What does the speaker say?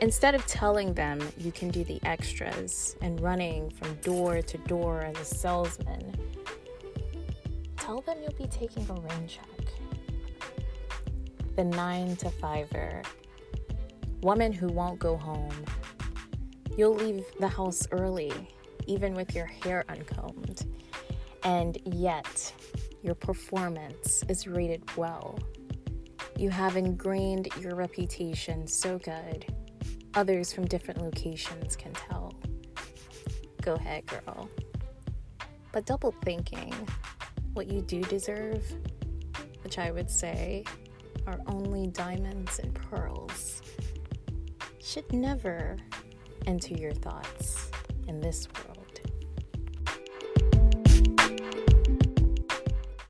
Instead of telling them you can do the extras and running from door to door as a salesman, tell them you'll be taking a rain check. The nine to fiver, woman who won't go home. You'll leave the house early, even with your hair uncombed, and yet your performance is rated well. You have ingrained your reputation so good others from different locations can tell. Go ahead, girl. But double thinking what you do deserve, which I would say are only diamonds and pearls, should never enter your thoughts in this world.